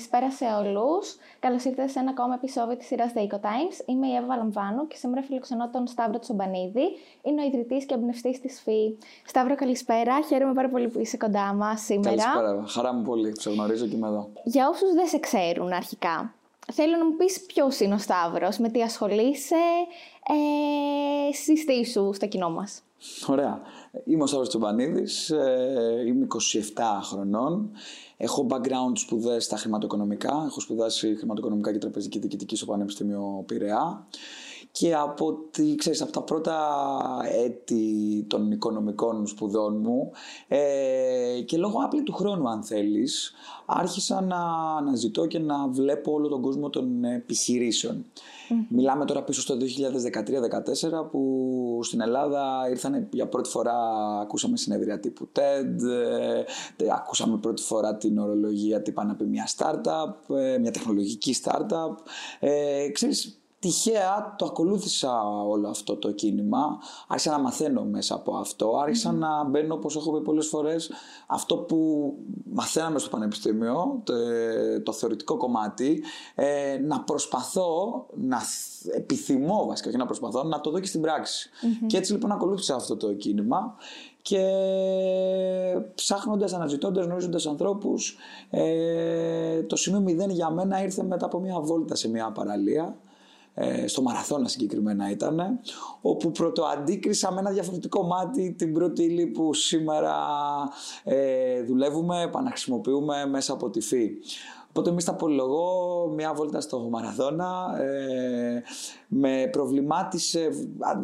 Καλησπέρα σε όλους. Καλώς ήρθατε σε ένα ακόμα επεισόδιο της σειράς The Eco Times. Είμαι η Εύα Λαμβάνου και σήμερα φιλοξενώ τον Σταύρο Τσομπανίδη. Είναι ο ιδρυτής και εμπνευστής της ΦΥ. Σταύρο, καλησπέρα. Χαίρομαι πάρα πολύ που είσαι κοντά μας σήμερα. Καλησπέρα. Χαρά μου πολύ. Σε γνωρίζω και είμαι εδώ. Για όσους δεν σε ξέρουν αρχικά, θέλω να μου πεις ποιος είναι ο Σταύρος, με τι ασχολείσαι, ε, συστήσου στο κοινό μας. Ωραία. Είμαι ο Σταύρος Τσομπανίδης, ε, είμαι 27 χρονών. Έχω background σπουδές στα χρηματοοικονομικά. Έχω σπουδάσει χρηματοοικονομικά και τραπεζική διοικητική στο Πανεπιστήμιο Πειραιά. Και από, τη, ξέρεις, από τα πρώτα έτη των οικονομικών σπουδών μου ε, και λόγω άπλη του χρόνου αν θέλεις άρχισα να αναζητώ και να βλέπω όλο τον κόσμο των επιχειρήσεων. Μιλάμε τώρα πίσω στο 2013-2014 που στην Ελλάδα ήρθαν για πρώτη φορά, ακούσαμε συνέδρια τύπου TED, ε, ακούσαμε πρώτη φορά την ορολογία τύπα να πει μια startup, ε, μια τεχνολογική startup. Ε, ξέρεις, τυχαία το ακολούθησα όλο αυτό το κίνημα. Άρχισα να μαθαίνω μέσα από αυτό. Άρχισα να μπαίνω, όπως έχω πει πολλές φορές, αυτό που μαθαίναμε στο πανεπιστήμιο, το, το θεωρητικό κομμάτι, ε, να προσπαθώ, να επιθυμώ βασικά, όχι να προσπαθώ, να το δω και στην πραξη Και έτσι λοιπόν ακολούθησα αυτό το κίνημα. Και ψάχνοντας, αναζητώντας, γνωρίζοντας ανθρώπους, ε, το σημείο 0 για μένα ήρθε μετά από μια βόλτα σε μια παραλία. ε, στο Μαραθώνα συγκεκριμένα ήταν, όπου πρωτοαντίκρισα με ένα διαφορετικό μάτι την πρώτη ύλη που σήμερα ε, δουλεύουμε, επαναχρησιμοποιούμε μέσα από τη ΦΥ. Οπότε εμείς τα πολυλογώ μια βόλτα στο Μαραθώνα. Ε, με προβλημάτισε,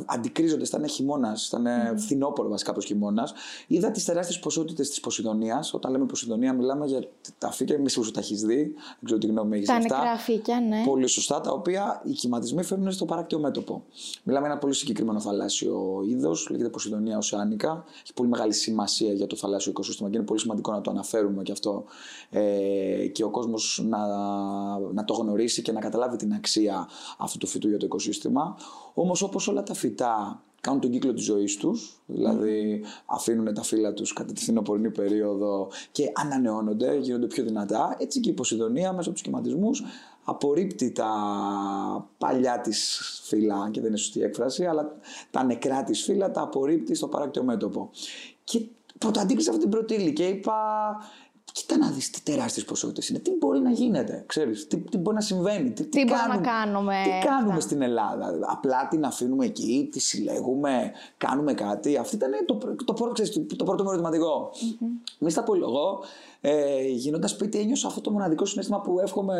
αντικρίζοντας, ήταν χειμώνας, ήταν mm. φθινόπωρο βασικά από χειμώνας. Είδα τις τεράστιες ποσότητες της Ποσειδονίας. Όταν λέμε Ποσειδονία, μιλάμε για τα φύκια, μη σίγουρο τα έχεις δει. Δεν ξέρω τι γνώμη έχεις Τα νεκρά φύκια, ναι. Πολύ σωστά, τα οποία οι κυματισμοί φέρνουν στο παράκτιο μέτωπο. Μιλάμε για ένα πολύ συγκεκριμένο θαλάσσιο είδος, λέγεται Ποσειδονία Οσεάνικα. Έχει πολύ μεγάλη σημασία για το θαλάσσιο οικοσύστημα και είναι πολύ σημαντικό να το αναφέρουμε και αυτό ε, και ο κόσμος να, να το γνωρίσει και να καταλάβει την αξία αυτού του φυτού για το οικοσύστημα. Όμως, όπως όλα τα φυτά κάνουν τον κύκλο της ζωής τους, δηλαδή αφήνουν τα φύλλα τους κατά τη φθινοπορεινή περίοδο και ανανεώνονται, γίνονται πιο δυνατά. Έτσι και η Ποσειδονία μέσα από του σχηματισμού απορρίπτει τα παλιά της φύλλα, και δεν είναι σωστή έκφραση, αλλά τα νεκρά της φύλλα τα απορρίπτει στο παράκτιο μέτωπο. Και πρωτοαντίκρισα αυτή την πρώτη ύλη και είπα, Κοίτα να δεις τι τεράστιες ποσότητες είναι. Τι μπορεί να γίνεται, ξέρεις, τι, τι μπορεί να συμβαίνει. Τι, τι, τι κάνουμε, να κάνουμε. Τι κάνουμε στην Ελλάδα. Απλά την αφήνουμε εκεί, τη συλλέγουμε, κάνουμε κάτι. Αυτό ήταν το, το, πρώτο, ξέρεις, το, το πρώτο μου ερωτηματικό. Mm-hmm. Μη στα απολογώ, ε, Γίνοντας σπίτι, ένιωσα αυτό το μοναδικό συνέστημα που εύχομαι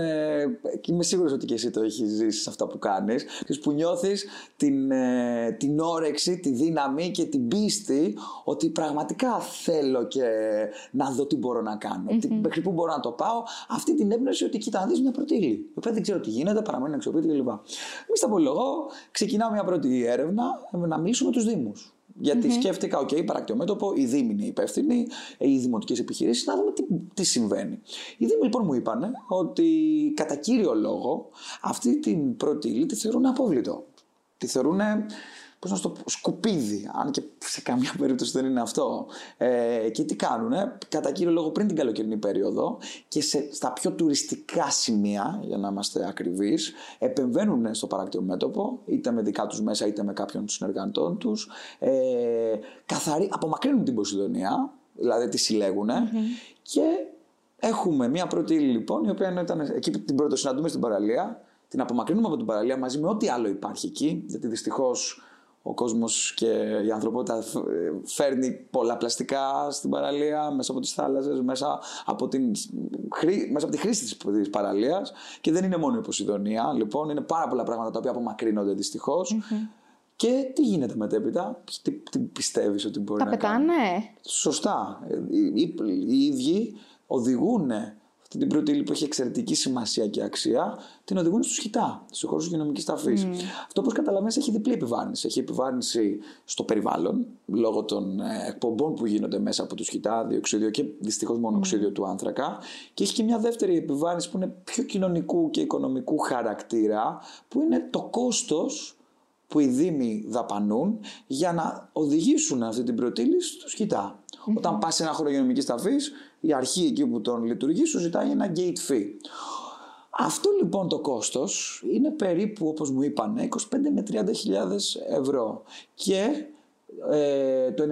και είμαι σίγουρος ότι και εσύ το έχεις ζήσει σε αυτά που κάνεις. Που νιώθεις την, ε, την όρεξη, τη δύναμη και την πίστη ότι πραγματικά θέλω και να δω τι μπορώ να κάνω. Mm-hmm. Μέχρι πού μπορώ να το πάω. Αυτή την έμπνευση ότι κοίτα, να δεις μια πρώτη ύλη. Η οποία δεν ξέρω τι γίνεται, παραμένει αξιοποιητή κλπ. Μη στα πω εγώ, ξεκινάω μια πρώτη έρευνα να μιλήσουμε τους Δήμους. Γιατί mm-hmm. σκέφτηκα, OK, παράκτιο μέτωπο, οι Δήμοι είναι υπεύθυνοι, οι δημοτικές επιχειρήσεις, να δούμε τι, τι συμβαίνει. Οι Δήμοι λοιπόν μου είπαν ότι κατά κύριο λόγο αυτή την πρώτη ύλη τη θεωρούν απόβλητο. Τη θεωρούν πώς να το πω, σκουπίδι, αν και σε καμιά περίπτωση δεν είναι αυτό. Ε, και τι κάνουν, κατά κύριο λόγο πριν την καλοκαιρινή περίοδο και σε, στα πιο τουριστικά σημεία, για να είμαστε ακριβείς, επεμβαίνουν στο παράκτιο μέτωπο, είτε με δικά τους μέσα είτε με κάποιον συνεργατών τους, ε, καθαρί, απομακρύνουν την Ποσειδονία, δηλαδή τη συλλέγουν και έχουμε μια πρώτη ύλη λοιπόν, η οποία ήταν εκεί την πρώτο συναντούμε στην παραλία, την απομακρύνουμε από την παραλία μαζί με ό,τι άλλο υπάρχει εκεί, γιατί δυστυχώς ο κόσμος και η ανθρωπότητα φέρνει πολλά πλαστικά στην παραλία, μέσα από τις θάλασσες, μέσα από, την, μέσα από τη χρήση της παραλίας και δεν είναι μόνο η Ποσειδονία, λοιπόν, είναι πάρα πολλά πράγματα τα οποία απομακρύνονται Και τι γίνεται μετέπειτα, τι, τι πιστεύεις ότι μπορεί τα να πετάνε; Σωστά. Οι, οι, οι ίδιοι οδηγούν αυτή την πρώτη ύλη που έχει εξαιρετική σημασία και αξία, την οδηγούν στους χιτά, στους χώρους υγειονομικής ταφής. Mm. Αυτό, όπως καταλαβαίνεις, έχει διπλή επιβάρυνση. Έχει επιβάρυνση στο περιβάλλον, λόγω των ε, εκπομπών που γίνονται μέσα από τους χιτά, διοξίδιο και δυστυχώς μονοξίδιο mm. του άνθρακα. Και έχει και μια δεύτερη επιβάρυνση που είναι πιο κοινωνικού και οικονομικού χαρακτήρα, που είναι το κόστος που οι Δήμοι δαπανούν για να οδηγήσουν αυτή την πρώτη ύλη στους χιτά. Όταν πας σε ένα χώρο υγειονομικής ταφής, η αρχή εκεί που τον λειτουργεί σου ζητάει ένα gate fee. Αυτό λοιπόν το κόστος είναι περίπου όπως μου είπαν 25 με 30 ευρώ και ε, το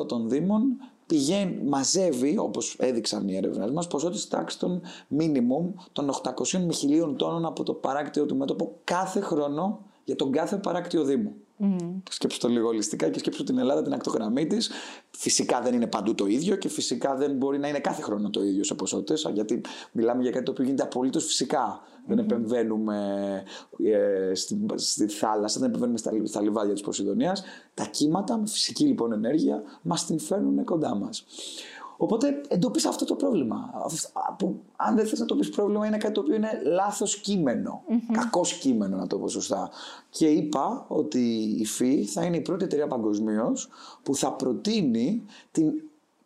90% των δήμων πηγαίνει, μαζεύει, όπως έδειξαν οι έρευνες μας, ποσότητες τάξης των minimum των 800 με 1000 τόνων από το παράκτιο του μέτωπο κάθε χρόνο για τον κάθε παράκτιο δήμο. Mm. Σκέψου το λίγο ολιστικά και σκέψου την Ελλάδα, την ακτογραμμή της. Φυσικά δεν είναι παντού το ίδιο και φυσικά δεν μπορεί να είναι κάθε χρόνο το ίδιο σε ποσότητες, γιατί μιλάμε για κάτι το οποίο γίνεται απολύτως φυσικά. Δεν επεμβαίνουμε ε, στη, στη, θάλασσα, δεν επεμβαίνουμε στα, στα λιβάδια της Ποσειδονίας. Τα κύματα με φυσική λοιπόν ενέργεια μας την φέρνουν κοντά μας. Οπότε εντοπίσα αυτό το πρόβλημα. Που, αν δεν θες να το πει πρόβλημα, είναι κάτι το οποίο είναι λάθος κείμενο. Κακός κείμενο, να το πω σωστά. Και είπα ότι η ΦΥ θα είναι η πρώτη εταιρεία παγκοσμίως που θα προτείνει την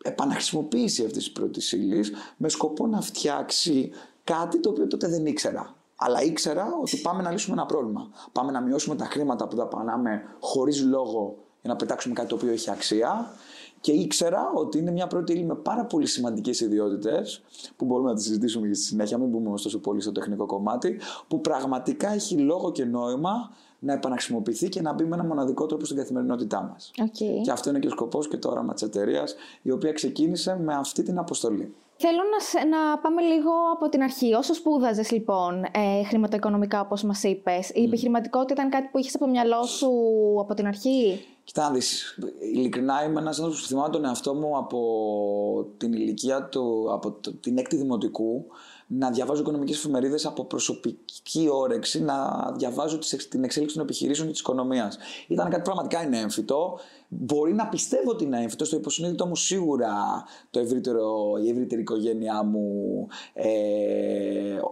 επαναχρησιμοποίηση αυτής της πρώτης ύλη με σκοπό να φτιάξει κάτι το οποίο τότε δεν ήξερα. Αλλά ήξερα ότι πάμε να λύσουμε ένα πρόβλημα. Πάμε να μειώσουμε τα χρήματα που δαπανάμε χωρίς λόγο για να πετάξουμε κάτι το οποίο έχει αξία και ήξερα ότι είναι μια πρώτη ύλη με πάρα πολύ σημαντικές ιδιότητες, που μπορούμε να τη συζητήσουμε και στη συνέχεια, μην μπούμε τόσο πολύ στο τεχνικό κομμάτι, που πραγματικά έχει λόγο και νόημα να επαναχρησιμοποιηθεί και να μπει με ένα μοναδικό τρόπο στην καθημερινότητά μας. Okay. Και αυτό είναι και ο σκοπός και το όραμα της εταιρείας, η οποία ξεκίνησε με αυτή την αποστολή. Θέλω να, να πάμε λίγο από την αρχή. Όσο σπούδαζες λοιπόν ε, χρηματοοικονομικά, όπως μας είπες, η επιχειρηματικότητα ήταν κάτι που είχες από το μυαλό σου από την αρχή; Κοιτά να δεις, ειλικρινά είμαι ένας άνθρωπος που θυμάμαι τον εαυτό μου από την ηλικία του, από την έκτη δημοτικού, να διαβάζω οικονομικές εφημερίδες από προσωπική όρεξη, να διαβάζω την εξέλιξη των επιχειρήσεων και της οικονομίας. Ήταν κάτι πραγματικά είναι έμφυτο. Μπορεί να πιστεύω ότι είναι έμφυτο, στο υποσυνείδητο μου σίγουρα το ευρύτερο, η ευρύτερη οικογένειά μου ε,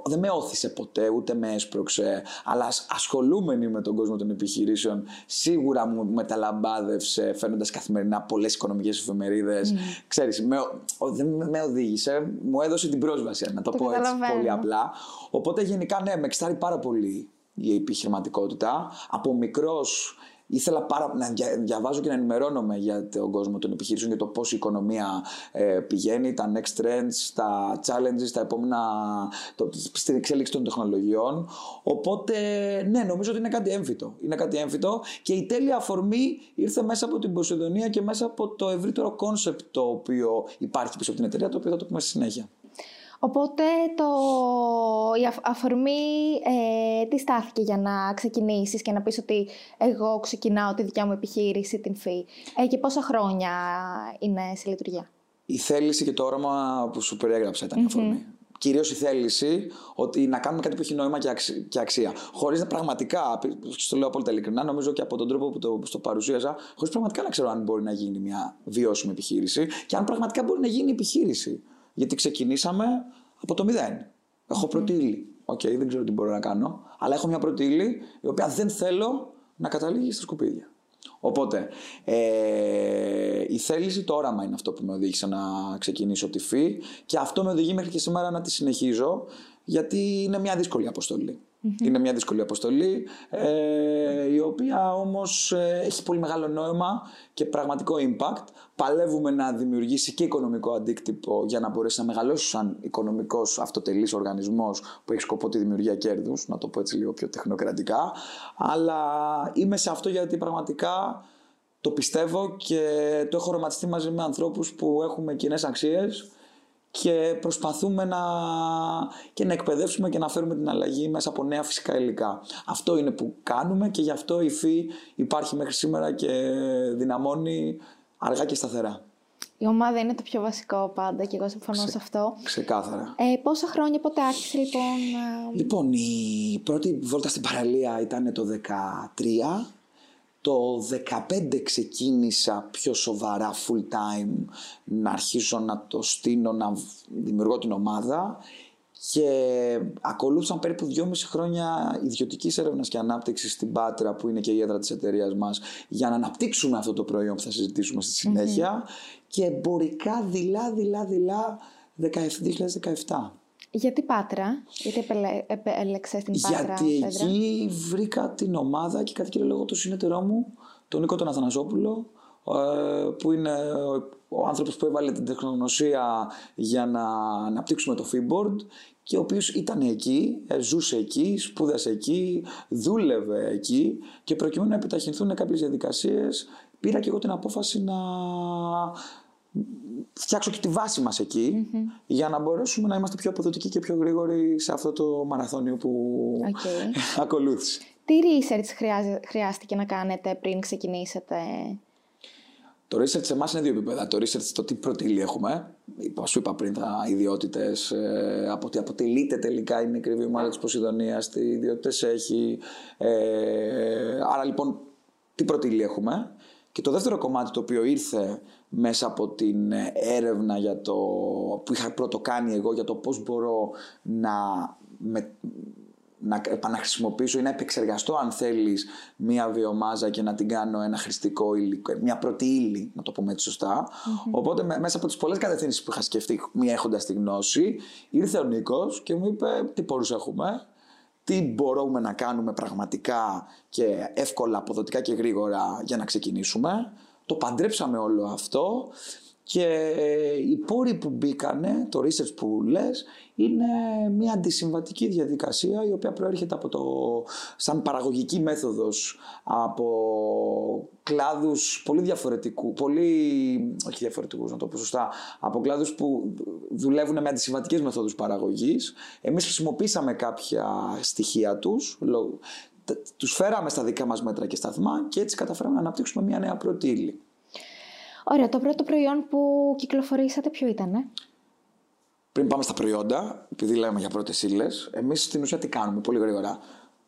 δεν με όθησε ποτέ, ούτε με έσπρωξε, αλλά ασχολούμενοι με τον κόσμο των επιχειρήσεων σίγουρα μου μεταλαμπάδευσε φαίνοντας καθημερινά πολλές οικονομικές εφημερίδες. Mm. Ξέρεις, με, δεν με οδήγησε, μου έδωσε την πρόσβαση, να το, το πω έτσι πολύ απλά. Οπότε γενικά ναι, με εξιτάρει πάρα πολύ η επιχειρηματικότητα. Από μικρός ήθελα πάρα, να διαβάζω και να ενημερώνομαι για τον κόσμο των επιχειρήσεων, για το πώς η οικονομία ε, πηγαίνει, τα next trends, τα challenges, τα επόμενα, το, στην εξέλιξη των τεχνολογιών. Οπότε, ναι, νομίζω ότι είναι κάτι έμφυτο. Είναι κάτι έμφυτο και η τέλεια αφορμή ήρθε μέσα από την Ποσειδονία και μέσα από το ευρύτερο κόνσεπτ το οποίο υπάρχει πίσω από την εταιρεία, το οποίο θα το πούμε στη συνέχεια. Οπότε το, η αφορμή ε, τι στάθηκε για να ξεκινήσεις και να πεις ότι εγώ ξεκινάω τη δικιά μου επιχείρηση, την ΦΥ. Ε, και πόσα χρόνια είναι σε λειτουργία; Η θέληση και το όραμα που σου περιέγραψα ήταν η αφορμή. Κυρίως η θέληση ότι να κάνουμε κάτι που έχει νόημα και, αξία. Χωρίς να πραγματικά, το λέω απόλυτα ειλικρινά, νομίζω και από τον τρόπο που το, το παρουσίαζα, χωρίς πραγματικά να ξέρω αν μπορεί να γίνει μια βιώσιμη επιχείρηση και αν πραγματικά μπορεί να γίνει επιχείρηση. Γιατί ξεκινήσαμε από το μηδέν. Έχω πρώτη ύλη. OK, okay, δεν ξέρω τι μπορώ να κάνω. Αλλά έχω μια πρώτη ύλη η οποία δεν θέλω να καταλήγει στα σκουπίδια. Οπότε, ε, η θέληση, το όραμα είναι αυτό που με οδήγησε να ξεκινήσω τη PHEE και αυτό με οδηγεί μέχρι και σήμερα να τη συνεχίζω γιατί είναι μια δύσκολη αποστολή. Είναι μια δύσκολη αποστολή, ε, η οποία όμως ε, έχει πολύ μεγάλο νόημα και πραγματικό impact. Παλεύουμε να δημιουργήσει και οικονομικό αντίκτυπο για να μπορέσει να μεγαλώσει σαν οικονομικός αυτοτελής οργανισμός που έχει σκοπό τη δημιουργία κέρδους, να το πω έτσι λίγο πιο τεχνοκρατικά. Αλλά είμαι σε αυτό γιατί πραγματικά το πιστεύω και το έχω ρομαντιστεί μαζί με ανθρώπους που έχουμε κοινές αξίες και προσπαθούμε να, και να εκπαιδεύσουμε και να φέρουμε την αλλαγή μέσα από νέα φυσικά υλικά. Αυτό είναι που κάνουμε και γι' αυτό η ΦΥ υπάρχει μέχρι σήμερα και δυναμώνει αργά και σταθερά. Η ομάδα είναι το πιο βασικό πάντα και εγώ συμφωνώ σε αυτό. Ξεκάθαρα. Ε, πόσα χρόνια, πότε άρχισε λοιπόν... Λοιπόν, η πρώτη βόλτα στην παραλία ήταν το 2013 το 15 ξεκίνησα πιο σοβαρά full time να αρχίσω να το στείνω, να δημιουργώ την ομάδα και ακολούθησαν περίπου 2,5 χρόνια ιδιωτικής έρευνας και ανάπτυξης στην Πάτρα, που είναι και η έδρα της εταιρείας μας, για να αναπτύξουμε αυτό το προϊόν που θα συζητήσουμε στη συνέχεια. Και εμπορικά δειλά, δειλά, δειλά 2017. Γιατί Πάτρα, γιατί επέλεξες την Πάτρα. Γιατί εκεί βρήκα την ομάδα και κατά κύριο λόγο το συνεταιρό μου, τον Νίκο τον Αθανασόπουλο, ο ε, που είναι ο άνθρωπος που έβαλε την τεχνογνωσία για να αναπτύξουμε το Feedboard και ο οποίος ήταν εκεί, ε, ζούσε εκεί, σπούδασε εκεί, δούλευε εκεί και προκειμένου να επιταχυνθούν κάποιες διαδικασίες πήρα και εγώ την απόφαση να φτιάξω και τη βάση μας εκει για να μπορέσουμε να είμαστε πιο αποδοτικοί και πιο γρήγοροι σε αυτό το μαραθώνιο που okay. ακολούθησε. Τι research χρειάστηκε να κάνετε πριν ξεκινήσετε; Το research σε εμάς είναι δύο επίπεδα. Το research το τι πρωτήλη έχουμε. Σου είπα πριν τα ιδιότητες, ε, από τι αποτελείται τελικά η νεκρή βιομάζα της Ποσειδονίας, τι ιδιότητες έχει. Ε, άρα λοιπόν, τι πρωτήλη έχουμε. Και το δεύτερο κομμάτι το οποίο ήρθε μέσα από την έρευνα για το, που είχα πρώτο κάνει εγώ για το πώς μπορώ να με, να επαναχρησιμοποιήσω ή να επεξεργαστώ αν θέλεις μία βιομάζα και να την κάνω ένα χρηστικό υλικό, μια πρώτη ύλη, να το πούμε έτσι Οπότε μέσα από τις πολλές κατευθύνσεις που είχα σκεφτεί, μία έχοντας τη γνώση, ήρθε ο Νίκος και μου είπε τι πόρους έχουμε, τι μπορούμε να κάνουμε πραγματικά και εύκολα, αποδοτικά και γρήγορα για να ξεκινήσουμε. Το παντρέψαμε όλο αυτό και οι πόροι που μπήκανε, το research που λες, είναι μια αντισυμβατική διαδικασία η οποία προέρχεται από το, σαν παραγωγική μέθοδος από κλάδους πολύ διαφορετικού, πολύ, όχι διαφορετικούς να το πω σωστά, από κλάδους που δουλεύουν με αντισυμβατικές μεθόδους παραγωγής. Εμείς χρησιμοποίησαμε κάποια στοιχεία τους, τους φέραμε στα δικά μας μέτρα και σταθμά και έτσι καταφέραμε να αναπτύξουμε μια νέα πρώτη ύλη. Ωραία, το πρώτο προϊόν που κυκλοφορήσατε ποιο ήταν, ε; Πριν πάμε στα προϊόντα, επειδή λέμε για πρώτες ύλες, εμείς στην ουσία τι κάνουμε πολύ γρήγορα.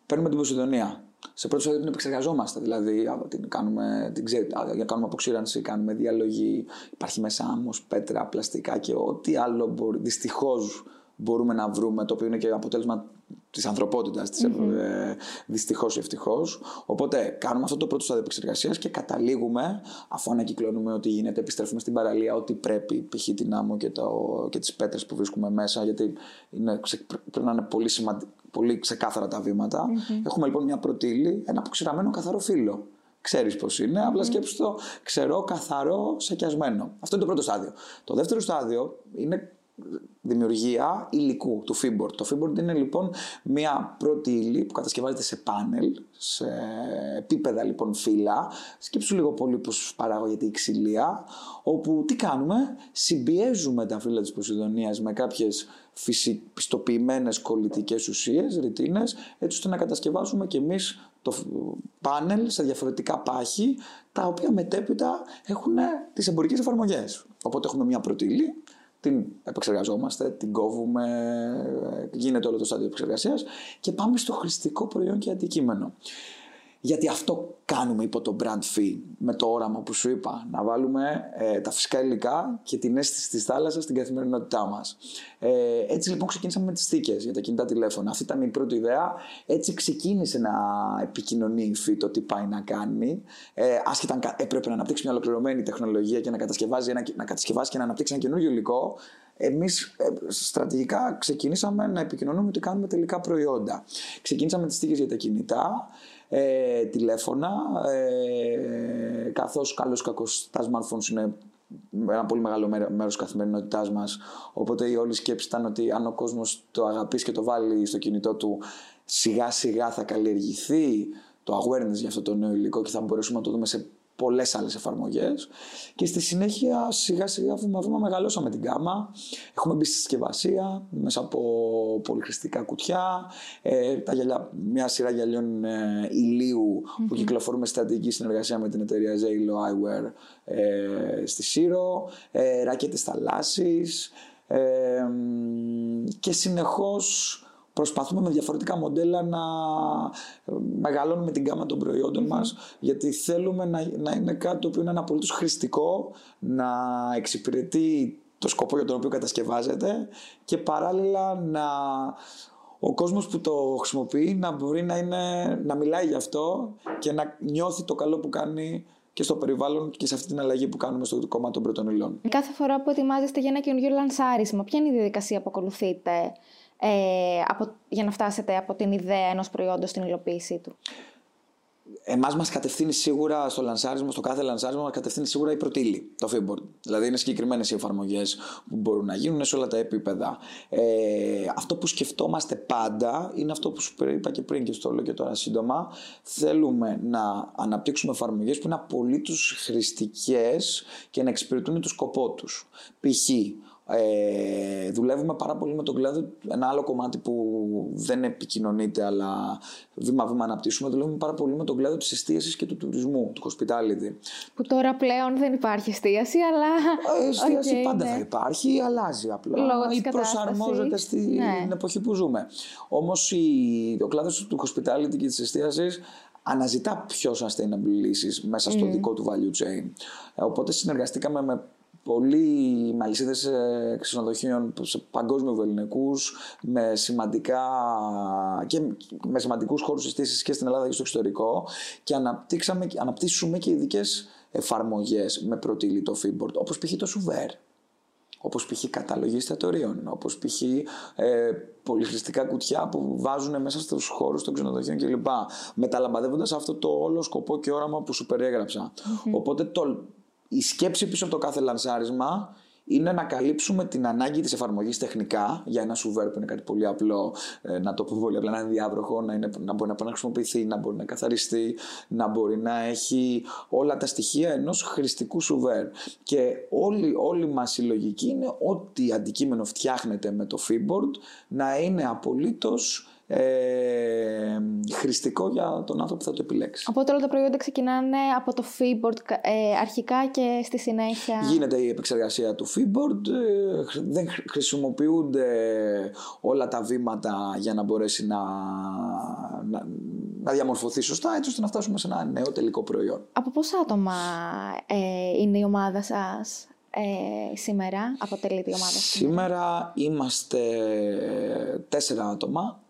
Παίρνουμε την Ποσειδονία. Σε πρώτο στάδιο την επεξεργαζόμαστε. Δηλαδή, την κάνουμε, την ξέ, για κάνουμε αποξήρανση, κάνουμε διαλογή. Υπάρχει μέσα άμμος, πέτρα, πλαστικά και ό,τι άλλο μπορεί. Δυστυχώς μπορούμε να βρούμε, το οποίο είναι και αποτέλεσμα της ανθρωπότητας, mm-hmm. ε, δυστυχώς ή ευτυχώς. Οπότε κάνουμε αυτό το πρώτο στάδιο επεξεργασίας και καταλήγουμε, αφού ανακυκλώνουμε ό,τι γίνεται, επιστρέφουμε στην παραλία ό,τι πρέπει, π.χ. την άμμο και, το, και τις πέτρες που βρίσκουμε μέσα, γιατί είναι, πρέπει να είναι πολύ, πολύ ξεκάθαρα τα βήματα. Mm-hmm. Έχουμε λοιπόν μια πρωτήλη, ένα αποξηραμένο καθαρό φύλλο. Ξέρεις πώς είναι, απλά σκέψου το ξερό, καθαρό, σακιασμένο. Αυτό είναι το πρώτο στάδιο. Το δεύτερο στάδιο είναι δημιουργία υλικού του Feedboard. Το Feedboard είναι λοιπόν μια πρώτη ύλη που κατασκευάζεται σε πάνελ, σε επίπεδα λοιπόν φύλλα. Σκέψου λίγο πολύ πώς παράγεται η ξυλία, όπου τι κάνουμε, συμπιέζουμε τα φύλλα της Ποσειδονίας με κάποιες πιστοποιημένες κολλητικές ουσίες, ρητίνες, έτσι ώστε να κατασκευάσουμε και εμείς το πάνελ σε διαφορετικά πάχη, τα οποία μετέπειτα έχουν τις εμπορικές εφαρμογές. Οπότε έχουμε μια πρώτη ύλη, την επεξεργαζόμαστε, την κόβουμε, γίνεται όλο το στάδιο επεξεργασίας και πάμε στο χρηστικό προϊόν και αντικείμενο. Γιατί αυτό κάνουμε υπό το brand fee, με το όραμα που σου είπα, να βάλουμε ε, τα φυσικά υλικά και την αίσθηση της θάλασσας στην καθημερινότητά μας. Ε, έτσι λοιπόν ξεκίνησαμε με τις θήκες για τα κινητά τηλέφωνα. Αυτή ήταν η πρώτη ιδέα. Έτσι ξεκίνησε να επικοινωνεί η φύ το τι πάει να κάνει. Ε, άσχετα αν έπρεπε να αναπτύξει μια ολοκληρωμένη τεχνολογία και να κατασκευάσει, ένα, να κατασκευάσει και να αναπτύξει ένα καινούργιο υλικό, εμείς ε, στρατηγικά ξεκινήσαμε να επικοινωνούμε ότι κάνουμε τελικά προϊόντα. Ξεκίνησαμε τις θήκες για τα κινητά, ε, τηλέφωνα, ε, καθώς καλώς κακώς τα smartphones είναι ένα πολύ μεγάλο μέρος της καθημερινότητάς μας. Οπότε η όλη σκέψη ήταν ότι αν ο κόσμος το αγαπήσει και το βάλει στο κινητό του, σιγά σιγά θα καλλιεργηθεί το awareness για αυτό το νέο υλικό και θα μπορέσουμε να το δούμε σε πολλές άλλες εφαρμογές. Και στη συνέχεια, σιγά σιγά, βήμα βήμα, μεγαλώσαμε την κάμα. Έχουμε μπει στη συσκευασία μέσα από πολυχρηστικά κουτιά. Ε, τα γυαλιά, μια σειρά γυαλιών ε, ηλίου mm-hmm. που κυκλοφορούμε στρατηγική συνεργασία με την εταιρεία Zalo Eyewear ε, στη Σύρο. Ε, ράκετες θαλάσσης. Ε, και συνεχώς προσπαθούμε με διαφορετικά μοντέλα να μεγαλώνουμε την γάμα των προϊόντων mm μας γιατί θέλουμε να, να είναι κάτι το οποίο είναι απολύτως χρηστικό, να εξυπηρετεί το σκοπό για τον οποίο κατασκευάζεται και παράλληλα να ο κόσμος που το χρησιμοποιεί να μπορεί να, είναι, να μιλάει γι' αυτό και να νιώθει το καλό που κάνει και στο περιβάλλον και σε αυτή την αλλαγή που κάνουμε στο κομμάτι των πρώτων υλών. Κάθε φορά που ετοιμάζεστε για ένα καινούργιο λανσάρισμα, ποια είναι η διαδικασία που ακολουθείτε; Ε, από, για να φτάσετε από την ιδέα ενός προϊόντος στην υλοποίησή του. Εμάς μας κατευθύνει σίγουρα στο λανσάρισμα, στο κάθε λανσάρισμα μας κατευθύνει σίγουρα η πρωτήλη, το Freeboard. Δηλαδή είναι συγκεκριμένες οι εφαρμογές που μπορούν να γίνουν σε όλα τα επίπεδα. Ε, αυτό που σκεφτόμαστε πάντα είναι αυτό που σου είπα και πριν και στο λέω και τώρα σύντομα. Θέλουμε να αναπτύξουμε εφαρμογές που είναι απολύτως χρηστικές και να εξυπηρετούν το σκοπό τους. Π.χ. Ε, δουλεύουμε πάρα πολύ με τον κλάδο. Ένα άλλο κομμάτι που δεν επικοινωνείται, αλλά βήμα-βήμα αναπτύσσουμε, δουλεύουμε πάρα πολύ με τον κλάδο της εστίασης και του τουρισμού, του hospitality. Που τώρα πλέον δεν υπάρχει εστίαση, αλλά. Ε, εστίαση okay, πάντα ναι. θα υπάρχει, αλλάζει απλά. Λόγω ή προσαρμόζεται στην ναι. εποχή που ζούμε. Όμως ο κλάδος του hospitality και της εστίασης αναζητά πιο sustainable λύσεις μέσα στο mm. δικό του value chain. Ε, οπότε συνεργαστήκαμε με πολλοί μαλισίδες ξενοδοχείων σε παγκόσμιου ελληνικού με, σημαντικά, και με σημαντικούς χώρους συστήσεις και στην Ελλάδα και στο εξωτερικό και αναπτύξαμε, αναπτύσσουμε και ειδικές εφαρμογές με πρωτήλητο Freeboard όπως π.χ. το Σουβέρ όπως π.χ. κατάλογοι εστιατορίων, όπως π.χ. Ε, πολυχρηστικά κουτιά που βάζουν μέσα στους χώρους των ξενοδοχείων κλπ. Μεταλαμπαδεύοντας αυτό το όλο σκοπό και όραμα που σου περιεγραψα Οπότε το, η σκέψη πίσω από το κάθε λανσάρισμα είναι να καλύψουμε την ανάγκη της εφαρμογής τεχνικά για ένα σουβέρ που είναι κάτι πολύ απλό, ε, να το πω πολύ απλά, να είναι διάβροχο, να, είναι, να μπορεί να χρησιμοποιηθεί, να μπορεί να καθαριστεί, να μπορεί να έχει όλα τα στοιχεία ενός χρηστικού σουβέρ. Και όλη, όλη μας η λογική είναι ότι αντικείμενο φτιάχνεται με το Freeboard να είναι απολύτως ε, χρηστικό για τον άνθρωπο που θα το επιλέξει. Οπότε όλα τα προϊόντα ξεκινάνε από το Freeboard ε, αρχικά και στη συνέχεια. Γίνεται η επεξεργασία του Freeboard, ε, δεν χρησιμοποιούνται όλα τα βήματα για να μπορέσει να, να, να διαμορφωθεί σωστά έτσι ώστε να φτάσουμε σε ένα νέο τελικό προϊόν. Από πόσα άτομα ε, είναι η ομάδα σας ε, σήμερα, αποτελείται η ομάδα σας; Σήμερα είμαστε τέσσερα άτομα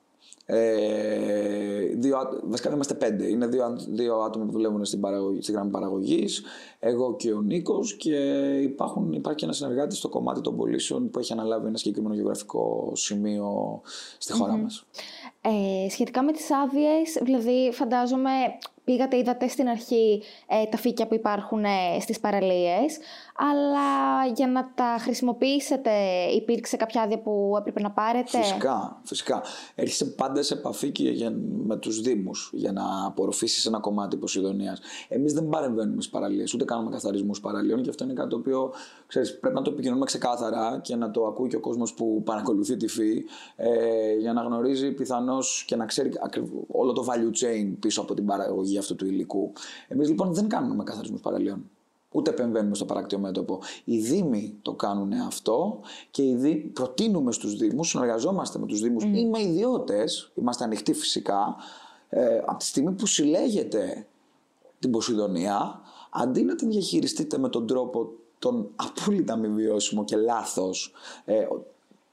ε, δύο, βασικά είμαστε πέντε. Είναι δύο, δύο άτομα που δουλεύουν στην, παραγωγή, στη γραμμή παραγωγής. Εγώ και ο Νίκος. Και υπάρχουν, υπάρχει και ένας συνεργάτης στο κομμάτι των πωλήσεων που έχει αναλάβει ένα συγκεκριμένο γεωγραφικό σημείο στη χώρα mm-hmm. μας. Ε, σχετικά με τις άδειες, δηλαδή φαντάζομαι πήγατε, είδατε στην αρχή ε, τα φύκια που υπάρχουν ε, στις παραλίες, αλλά για να τα χρησιμοποιήσετε υπήρξε κάποια άδεια που έπρεπε να πάρετε; Φυσικά, φυσικά. Έρχεσαι πάντα σε επαφή και για, με τους Δήμους για να απορροφήσεις ένα κομμάτι Ποσειδονίας. Εμείς δεν παρεμβαίνουμε στις παραλίες, ούτε κάνουμε καθαρισμούς παραλίων και αυτό είναι κάτι το οποίο ξέρεις, πρέπει να το επικοινωνούμε ξεκάθαρα και να το ακούει και ο κόσμος που παρακολουθεί τη ΦΥ ε, για να γνωρίζει πιθανώς και να ξέρει όλο το value chain πίσω από την παραγωγή αυτού του υλικού. Εμείς λοιπόν δεν κάνουμε καθαρισμούς παραλίων ούτε επεμβαίνουμε στο παράκτιο μέτωπο. Οι Δήμοι το κάνουν αυτό και οι Δήμοι προτείνουμε στους Δήμους, συνεργαζόμαστε με τους Δήμους mm. ή με ιδιώτες, είμαστε ανοιχτοί φυσικά, ε, από τη στιγμή που συλλέγεται την Ποσειδονία, αντί να την διαχειριστείτε με τον τρόπο τον απόλυτα μη βιώσιμο και λάθος, ε,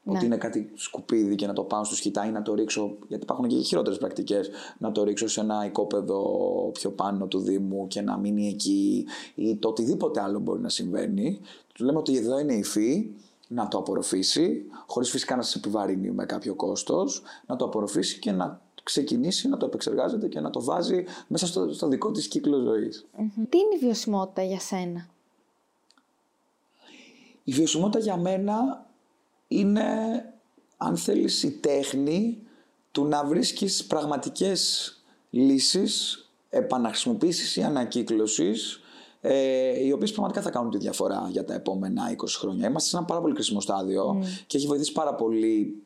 ναι. Ότι είναι κάτι σκουπίδι και να το πάω στο σκητά ή να το ρίξω. Γιατί υπάρχουν και χειρότερες πρακτικές. Να το ρίξω σε ένα οικόπεδο πιο πάνω του Δήμου και να μείνει εκεί ή το οτιδήποτε άλλο μπορεί να συμβαίνει. Του λέμε ότι εδώ είναι η φύ, να το απορροφήσει, χωρίς φυσικά να σας επιβαρύνει με κάποιο κόστος, να το απορροφήσει και να ξεκινήσει να το επεξεργάζεται και να το βάζει μέσα στο, στο δικό της κύκλο ζωής. Τι είναι η βιωσιμότητα για σένα; Η βιωσιμότητα για μένα είναι, αν θέλεις, η τέχνη του να βρίσκεις πραγματικές λύσεις επαναχρησιμοποίησης ή ανακύκλωσης ε, οι οποίες πραγματικά θα κάνουν τη διαφορά για τα επόμενα 20 χρόνια. Είμαστε σε ένα πάρα πολύ κρίσιμο στάδιο mm. και έχει βοηθήσει πάρα πολύ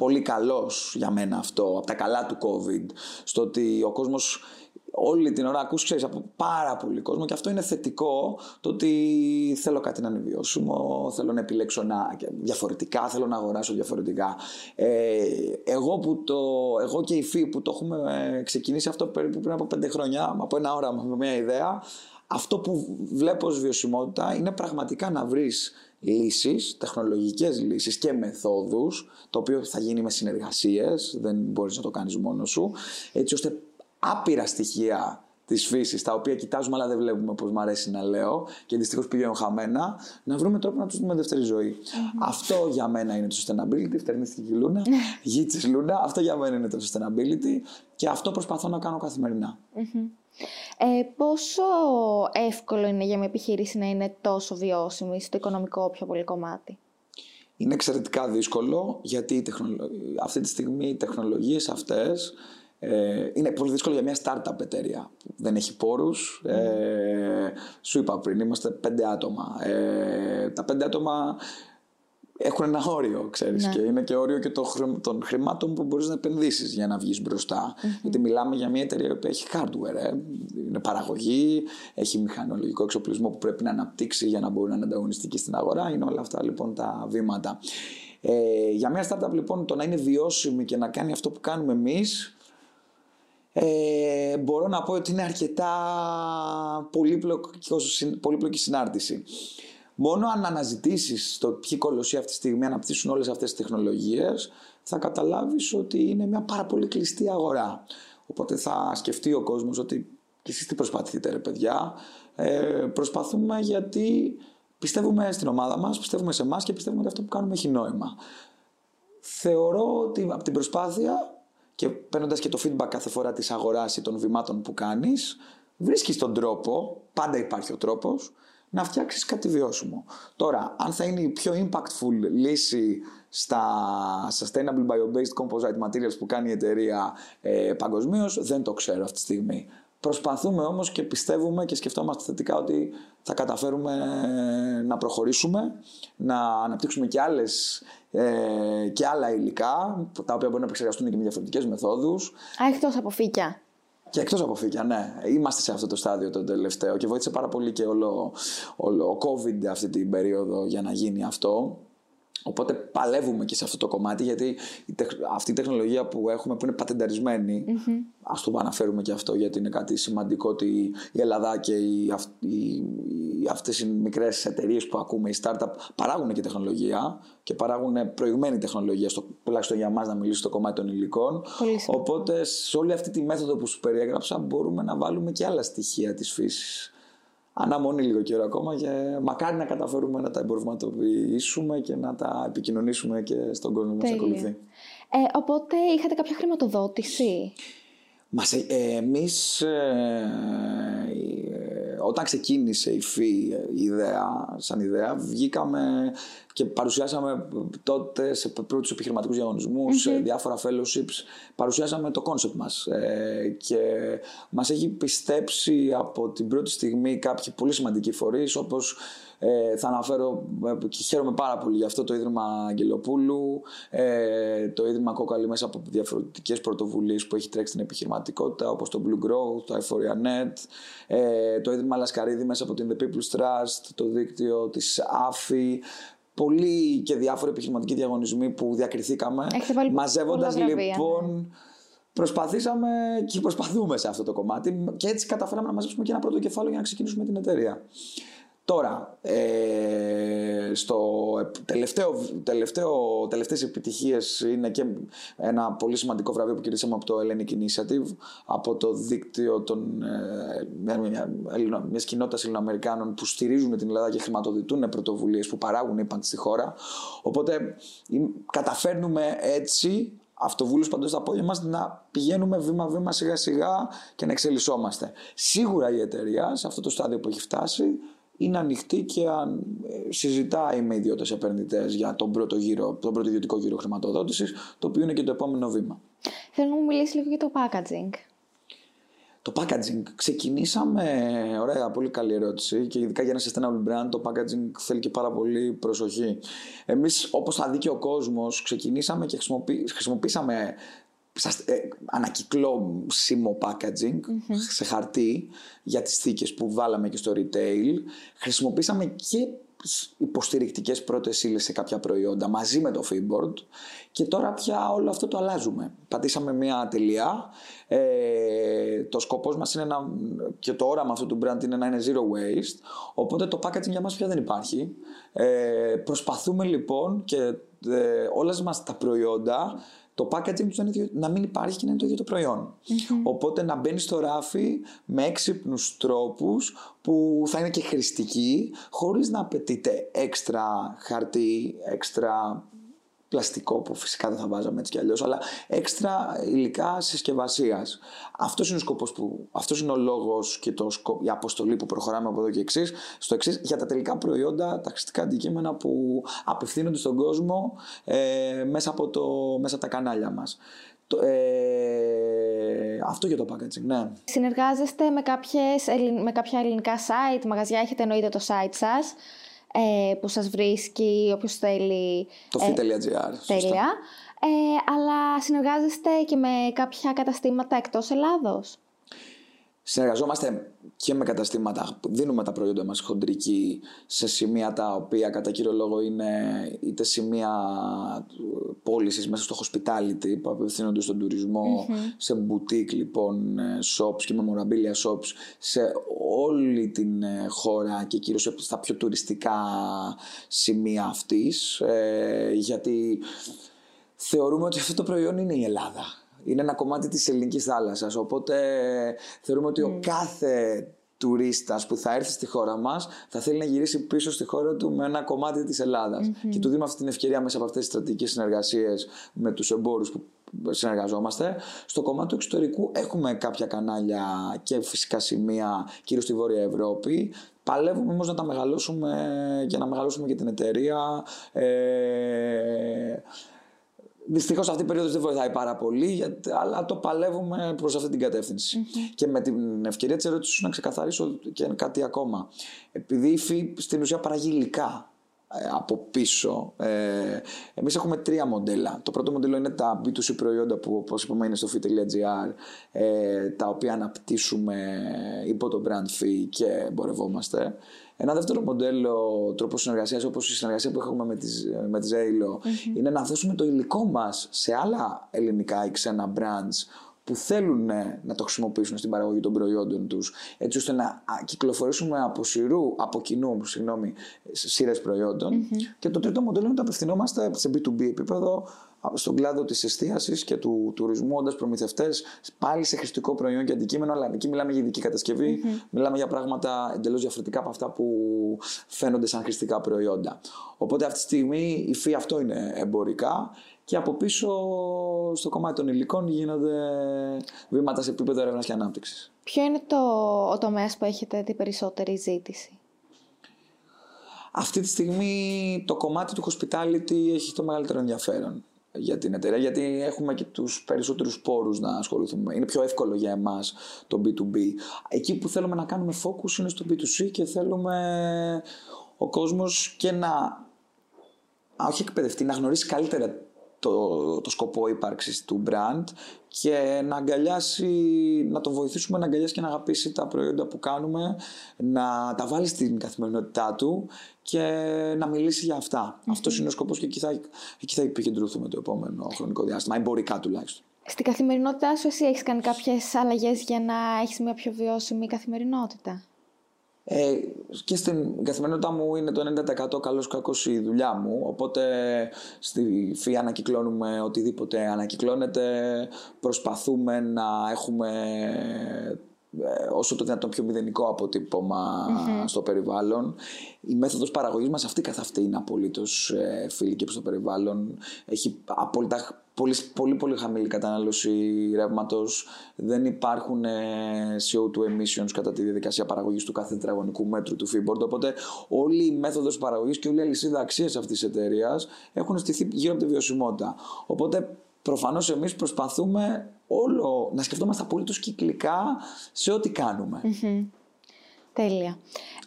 πολύ καλός για μένα αυτό, από τα καλά του COVID, στο ότι ο κόσμος όλη την ώρα ακούς, ξέρεις, από πάρα πολύ κόσμο και αυτό είναι θετικό, το ότι θέλω κάτι να είναι βιώσιμο, θέλω να επιλέξω να, διαφορετικά, θέλω να αγοράσω διαφορετικά. Ε, εγώ, που το, εγώ και η ΦΥ που το έχουμε ε, ξεκινήσει αυτό περίπου πριν από πέντε χρόνια, από ένα ώρα με μια ιδέα, αυτό που βλέπω ως βιωσιμότητα είναι πραγματικά να βρεις λύσεις, τεχνολογικές λύσεις και μεθόδους, το οποίο θα γίνει με συνεργασίες, δεν μπορείς να το κάνεις μόνος σου, έτσι ώστε άπειρα στοιχεία της φύσης, τα οποία κοιτάζουμε αλλά δεν βλέπουμε, όπω μου αρέσει να λέω, και δυστυχώς πηγαίνουν χαμένα, να βρούμε τρόπο να τους δούμε δεύτερη ζωή. Αυτό για μένα είναι το sustainability. Φτερνίστηκε η Λούνα, γη της Λούνα. Αυτό για μένα είναι το sustainability και αυτό προσπαθώ να κάνω καθημερινά. Ε, πόσο εύκολο είναι για μια επιχείρηση να είναι τόσο βιώσιμη στο οικονομικό πιο πολύ κομμάτι; Είναι εξαιρετικά δύσκολο γιατί η αυτή τη στιγμή οι τεχνολογίες αυτές ε, είναι πολύ δύσκολο για μια startup εταιρεία που δεν έχει πόρους. Ε, σου είπα πριν, είμαστε πέντε άτομα. Ε, τα πέντε άτομα έχουν ένα όριο, ξέρεις, ναι. και είναι και όριο και των χρημάτων που μπορείς να επενδύσεις για να βγεις μπροστά. Γιατί μιλάμε για μια εταιρεία που έχει hardware, ε. είναι παραγωγή, έχει μηχανολογικό εξοπλισμό που πρέπει να αναπτύξει για να μπορεί να είναι ανταγωνιστική στην αγορά. Είναι όλα αυτά λοιπόν τα βήματα. Ε, για μια startup λοιπόν το να είναι βιώσιμη και να κάνει αυτό που κάνουμε εμείς ε, μπορώ να πω ότι είναι αρκετά πολύπλοκη συνάρτηση. Μόνο αν αναζητήσεις το ποιοι κολοσσοί αυτή τη στιγμή αναπτύσσουν όλες αυτές τις τεχνολογίες, θα καταλάβεις ότι είναι μια πάρα πολύ κλειστή αγορά. Οπότε θα σκεφτεί ο κόσμος ότι και εσείς τι προσπαθείτε, ρε παιδιά. Ε, προσπαθούμε γιατί πιστεύουμε στην ομάδα μας, πιστεύουμε σε εμάς και πιστεύουμε ότι αυτό που κάνουμε έχει νόημα. Θεωρώ ότι από την προσπάθεια και παίρνοντας και το feedback κάθε φορά της αγοράς ή των βημάτων που κάνεις, βρίσκεις τον τρόπο, πάντα υπάρχει ο τρόπος, να φτιάξεις κάτι βιώσιμο. Τώρα, αν θα είναι η πιο impactful λύση στα sustainable bio-based composite materials που κάνει η εταιρεία ε, παγκοσμίως, δεν το ξέρω αυτή τη στιγμή. Προσπαθούμε όμως και πιστεύουμε και σκεφτόμαστε θετικά ότι θα καταφέρουμε να προχωρήσουμε, να αναπτύξουμε και, άλλες, ε, και άλλα υλικά, τα οποία μπορεί να επεξεργαστούν και με διαφορετικές μεθόδους. Α, εκτός από φύκια. Και εκτός από φύκια, ναι. Είμαστε σε αυτό το στάδιο το τελευταίο και βοήθησε πάρα πολύ και όλο, όλο ο COVID αυτή την περίοδο για να γίνει αυτό. Οπότε παλεύουμε και σε αυτό το κομμάτι γιατί αυτή η τεχνολογία που έχουμε που είναι πατενταρισμένη, mm-hmm. ας το αναφέρουμε και αυτό γιατί είναι κάτι σημαντικό ότι η Ελλάδα και οι, οι, αυτές οι μικρές εταιρείες που ακούμε, οι startup παράγουν και τεχνολογία και παράγουν προηγμένη τεχνολογία, στο, τουλάχιστον για μας να μιλήσω στο κομμάτι των υλικών. Οπότε σε όλη αυτή τη μέθοδο που σου περιέγραψα μπορούμε να βάλουμε και άλλα στοιχεία της φύσης αναμονή λίγο καιρό ακόμα και μακάρι να καταφέρουμε να τα εμπορευματοποιήσουμε και να τα επικοινωνήσουμε και στον κόσμο που μας ακολουθεί. Ε, οπότε είχατε κάποια χρηματοδότηση; Μας, ε, εμείς ε, όταν ξεκίνησε η PHEE η ιδέα, σαν ιδέα, βγήκαμε και παρουσιάσαμε τότε σε πρώτους επιχειρηματικούς διαγωνισμούς, σε διάφορα fellowships, παρουσιάσαμε το κόνσεπτ μας. Ε, και μας έχει πιστέψει από την πρώτη στιγμή κάποιοι πολύ σημαντικοί φορείς όπως ε, θα αναφέρω ε, και χαίρομαι πάρα πολύ για αυτό το Ίδρυμα Αγγελοπούλου, ε, το Ίδρυμα Κόκαλη μέσα από διαφορετικές πρωτοβουλίες που έχει τρέξει στην επιχειρηματικότητα, όπως το Blue Growth, το Euphoria Net, ε, το Ίδρυμα Λασκαρίδη μέσα από την The People's Trust, το δίκτυο της AFI. Πολλοί και διάφοροι επιχειρηματικοί διαγωνισμοί που διακριθήκαμε. Μαζεύοντας λοιπόν προσπαθήσαμε και προσπαθούμε σε αυτό το κομμάτι και έτσι καταφέραμε να μαζέψουμε και ένα πρώτο κεφάλαιο για να ξεκινήσουμε την εταιρεία. Τώρα, ε, στο τελευταίο, τελευταίο, τελευταίες επιτυχίες είναι και ένα πολύ σημαντικό βραβείο που κερδίσαμε από το Hellenic Initiative, από το δίκτυο των, ε, μια, μια, μιας κοινότητας Ελληνοαμερικάνων που στηρίζουν την Ελλάδα και χρηματοδοτούν πρωτοβουλίες που παράγουν είπαν στη χώρα. Οπότε καταφέρνουμε έτσι αυτοβούλους παντού στα πόδια μας να πηγαίνουμε βήμα-βήμα σιγά-σιγά και να εξελισσόμαστε. Σίγουρα η εταιρεία σε αυτό το στάδιο που έχει φτάσει είναι ανοιχτή και αν ε, συζητάει με ιδιώτες επενδυτές για τον πρώτο, γύρο, τον πρώτο ιδιωτικό γύρο χρηματοδότησης, το οποίο είναι και το επόμενο βήμα. Θέλω να μου μιλήσεις λίγο για το packaging. Το packaging. Ξεκινήσαμε, ωραία, πολύ καλή ερώτηση και ειδικά για ένα sustainable brand το packaging θέλει και πάρα πολύ προσοχή. Εμείς όπως θα δει και ο κόσμος ξεκινήσαμε και χρησιμοποίησαμε ε, ανακυκλώσιμο packaging σε χαρτί για τις θήκες που βάλαμε και στο retail. Χρησιμοποίησαμε και υποστηρικτικές πρώτες ύλες σε κάποια προϊόντα μαζί με το Feedboard και τώρα πια όλο αυτό το αλλάζουμε. Πατήσαμε μια τελεία. Ε, το σκοπός μας είναι να, και το όραμα αυτού του brand είναι να είναι zero waste οπότε το packaging για μας πια δεν υπάρχει. Ε, προσπαθούμε λοιπόν και ε, όλες μας τα προϊόντα το packaging του να, να μην υπάρχει και να είναι το ίδιο το προϊον Οπότε να μπαίνει στο ράφι με έξυπνους τρόπους που θα είναι και χρηστικοί, χωρίς να απαιτείται έξτρα χαρτί, έξτρα πλαστικό που φυσικά δεν θα βάζαμε έτσι κι αλλιώς, αλλά έξτρα υλικά συσκευασίας. Αυτός είναι ο σκοπός που. Αυτός είναι ο λόγος και το, η αποστολή που προχωράμε από εδώ και εξής. Στο εξής, για τα τελικά προϊόντα, τα χρηστικά αντικείμενα που απευθύνονται στον κόσμο ε, μέσα, από το, μέσα από τα κανάλια μας. Ε, αυτό για το packaging, ναι. Συνεργάζεστε με, κάποιες, με κάποια ελληνικά site, μαγαζιά, έχετε εννοείται το site σας ε, που σας βρίσκει όποιος θέλει. Το ε, fi.gr. Τέλεια. Ε, αλλά συνεργάζεστε και με κάποια καταστήματα εκτός Ελλάδος; Συνεργαζόμαστε και με καταστήματα, δίνουμε τα προϊόντα μας χοντρική σε σημεία τα οποία κατά κύριο λόγο είναι είτε σημεία πώλησης μέσα στο hospitality που απευθύνονται στον τουρισμο σε boutique λοιπόν shops και memorabilia shops σε όλη την ε, χώρα και κυρίως στα πιο τουριστικά σημεία αυτής ε, γιατί θεωρούμε ότι αυτό το προϊόν είναι η Ελλάδα είναι ένα κομμάτι της ελληνικής θάλασσας. Οπότε θεωρούμε ότι ο κάθε τουρίστας που θα έρθει στη χώρα μας θα θέλει να γυρίσει πίσω στη χώρα του με ένα κομμάτι της ελλαδας Και του δίνουμε αυτή την ευκαιρία μέσα από αυτές τις στρατηγικές συνεργασίες με τους εμπόρους που συνεργαζόμαστε. Στο κομμάτι του εξωτερικού έχουμε κάποια κανάλια και φυσικά σημεία, κυρίως στη Βόρεια Ευρώπη. Παλεύουμε όμως να τα μεγαλώσουμε και να μεγαλώσουμε και την εταιρεία. Ε, Δυστυχώς αυτή η περίοδος δεν βοηθάει πάρα πολύ, αλλά το παλεύουμε προς αυτή την κατευθυνση Και με την ευκαιρία της ερώτησης σου να ξεκαθαρίσω και κάτι ακόμα. Επειδή η ΦΥ στην ουσία παράγει υλικά ε, από πίσω. Ε, εμείς έχουμε τρία μοντέλα. Το πρώτο μοντέλο είναι τα B2C προϊόντα που όπως είπαμε είναι στο fi.gr ε, τα οποία αναπτύσσουμε υπό το brand fee και εμπορευόμαστε. Ένα δεύτερο μοντέλο τρόπο συνεργασίας, όπως η συνεργασία που έχουμε με τη, με τη Zalo, είναι να δώσουμε το υλικό μας σε άλλα ελληνικά ή ξένα brands που θέλουν να το χρησιμοποιήσουν στην παραγωγή των προϊόντων τους έτσι ώστε να κυκλοφορήσουμε από, σειρού, από κοινού συγγνώμη, σειρές και το τρίτο μοντέλο είναι ότι απευθυνόμαστε σε B2B επίπεδο στον κλάδο της εστίασης και του τουρισμού όντας προμηθευτές πάλι σε χρηστικό προϊόν και αντικείμενο αλλά εκεί μιλάμε για ειδική μιλάμε για πράγματα εντελώς διαφορετικά από αυτά που φαίνονται σαν χρηστικά προϊόντα. Οπότε αυτή τη στιγμή η φύ αυτό είναι εμπορικά και από πίσω στο κομμάτι των υλικών γίνονται βήματα σε επίπεδο έρευνας και ανάπτυξης. Ποιο είναι το, ο τομέας που έχετε την περισσότερη ζήτηση, Αυτή τη στιγμή το κομμάτι του hospitality έχει το μεγαλύτερο ενδιαφέρον για την εταιρεία γιατί έχουμε και τους περισσότερους πόρους να ασχοληθούμε. Είναι πιο εύκολο για εμάς το B2B. Εκεί που θέλουμε να κάνουμε focus είναι στο B2C και θέλουμε ο κόσμος και να όχι εκπαιδευτεί, να γνωρίσει καλύτερα το, το σκοπό ύπαρξης του brand και να αγκαλιάσει, να το βοηθήσουμε να αγκαλιάσει και να αγαπήσει τα προϊόντα που κάνουμε, να τα βάλει στην καθημερινότητά του και να μιλήσει για αυτά. Mm-hmm. Αυτός είναι ο σκοπός και εκεί θα, εκεί θα επικεντρωθούμε το επόμενο χρονικό διάστημα, εμπορικά τουλάχιστον. Στην καθημερινότητά σου εσύ έχεις κάνει κάποιες αλλαγές για να έχεις μια πιο βιώσιμη καθημερινότητα; Ε, και στην καθημερινότητά μου είναι το 90% καλός κακός η δουλειά μου οπότε στη ΦΥ ανακυκλώνουμε οτιδήποτε ανακυκλώνεται προσπαθούμε να έχουμε ε, όσο το δυνατόν πιο μηδενικό στο περιβάλλον. Η μέθοδος παραγωγής μας αυτή καθ' αυτή είναι απολύτως ε, φιλική προς το περιβάλλον. Έχει απόλυτα πολύ, πολύ, πολύ χαμηλή κατανάλωση ρεύματος. Δεν υπάρχουν ε, CO2 emissions κατά τη διαδικασία παραγωγής του κάθε τετραγωνικού μέτρου του Freeboard. Οπότε όλη η μέθοδος παραγωγής και όλη η αλυσίδα αξίας αυτής της εταιρείας έχουν στηθεί γύρω από τη βιωσιμότητα. Οπότε προφανώς εμείς προσπαθούμε όλο να σκεφτόμαστε απολύτως κυκλικά σε ό,τι κάνουμε. Τέλεια.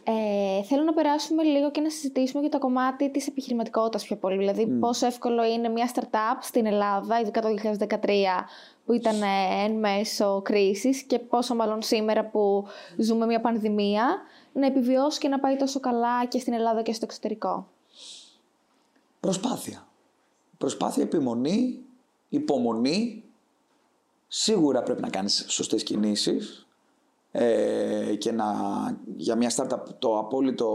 Ε, θέλω να περάσουμε λίγο και να συζητήσουμε για το κομμάτι της επιχειρηματικότητας πιο πολύ. Δηλαδή mm. πόσο εύκολο είναι μια startup στην Ελλάδα, ειδικά το 2013 που ήταν ε, εν μέσω κρίσης και πόσο μάλλον σήμερα που ζούμε μια πανδημία να επιβιώσει και να πάει τόσο καλά και στην Ελλάδα και στο εξωτερικό. Προσπάθεια. Προσπάθεια, επιμονή, υπομονή. Σίγουρα πρέπει να κάνεις σωστές κινήσεις ε, και να, για μια startup το απόλυτο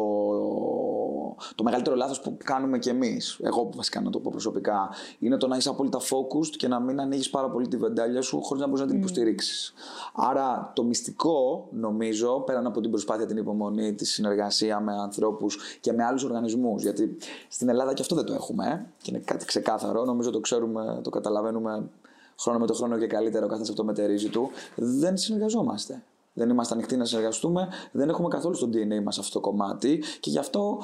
το μεγαλύτερο λάθος που κάνουμε κι εμείς, εγώ βασικά να το πω προσωπικά, είναι το να είσαι απόλυτα focused και να μην ανοίγεις πάρα πολύ τη βεντάλια σου χωρίς να μπορείς να την υποστηρίξεις. Άρα το μυστικό, νομίζω, πέραν από την προσπάθεια, την υπομονή, τη συνεργασία με ανθρώπους και με άλλους οργανισμούς, γιατί στην Ελλάδα και αυτό δεν το έχουμε, ε, και είναι κάτι ξεκάθαρο, νομίζω το ξέρουμε, το καταλαβαίνουμε χρόνο με το χρόνο και καλύτερα ο καθένας αυτό μετερίζει του, δεν συνεργαζόμαστε. Δεν είμαστε ανοιχτοί να συνεργαστούμε, δεν έχουμε καθόλου στο DNA μας αυτό το κομμάτι και γι' αυτό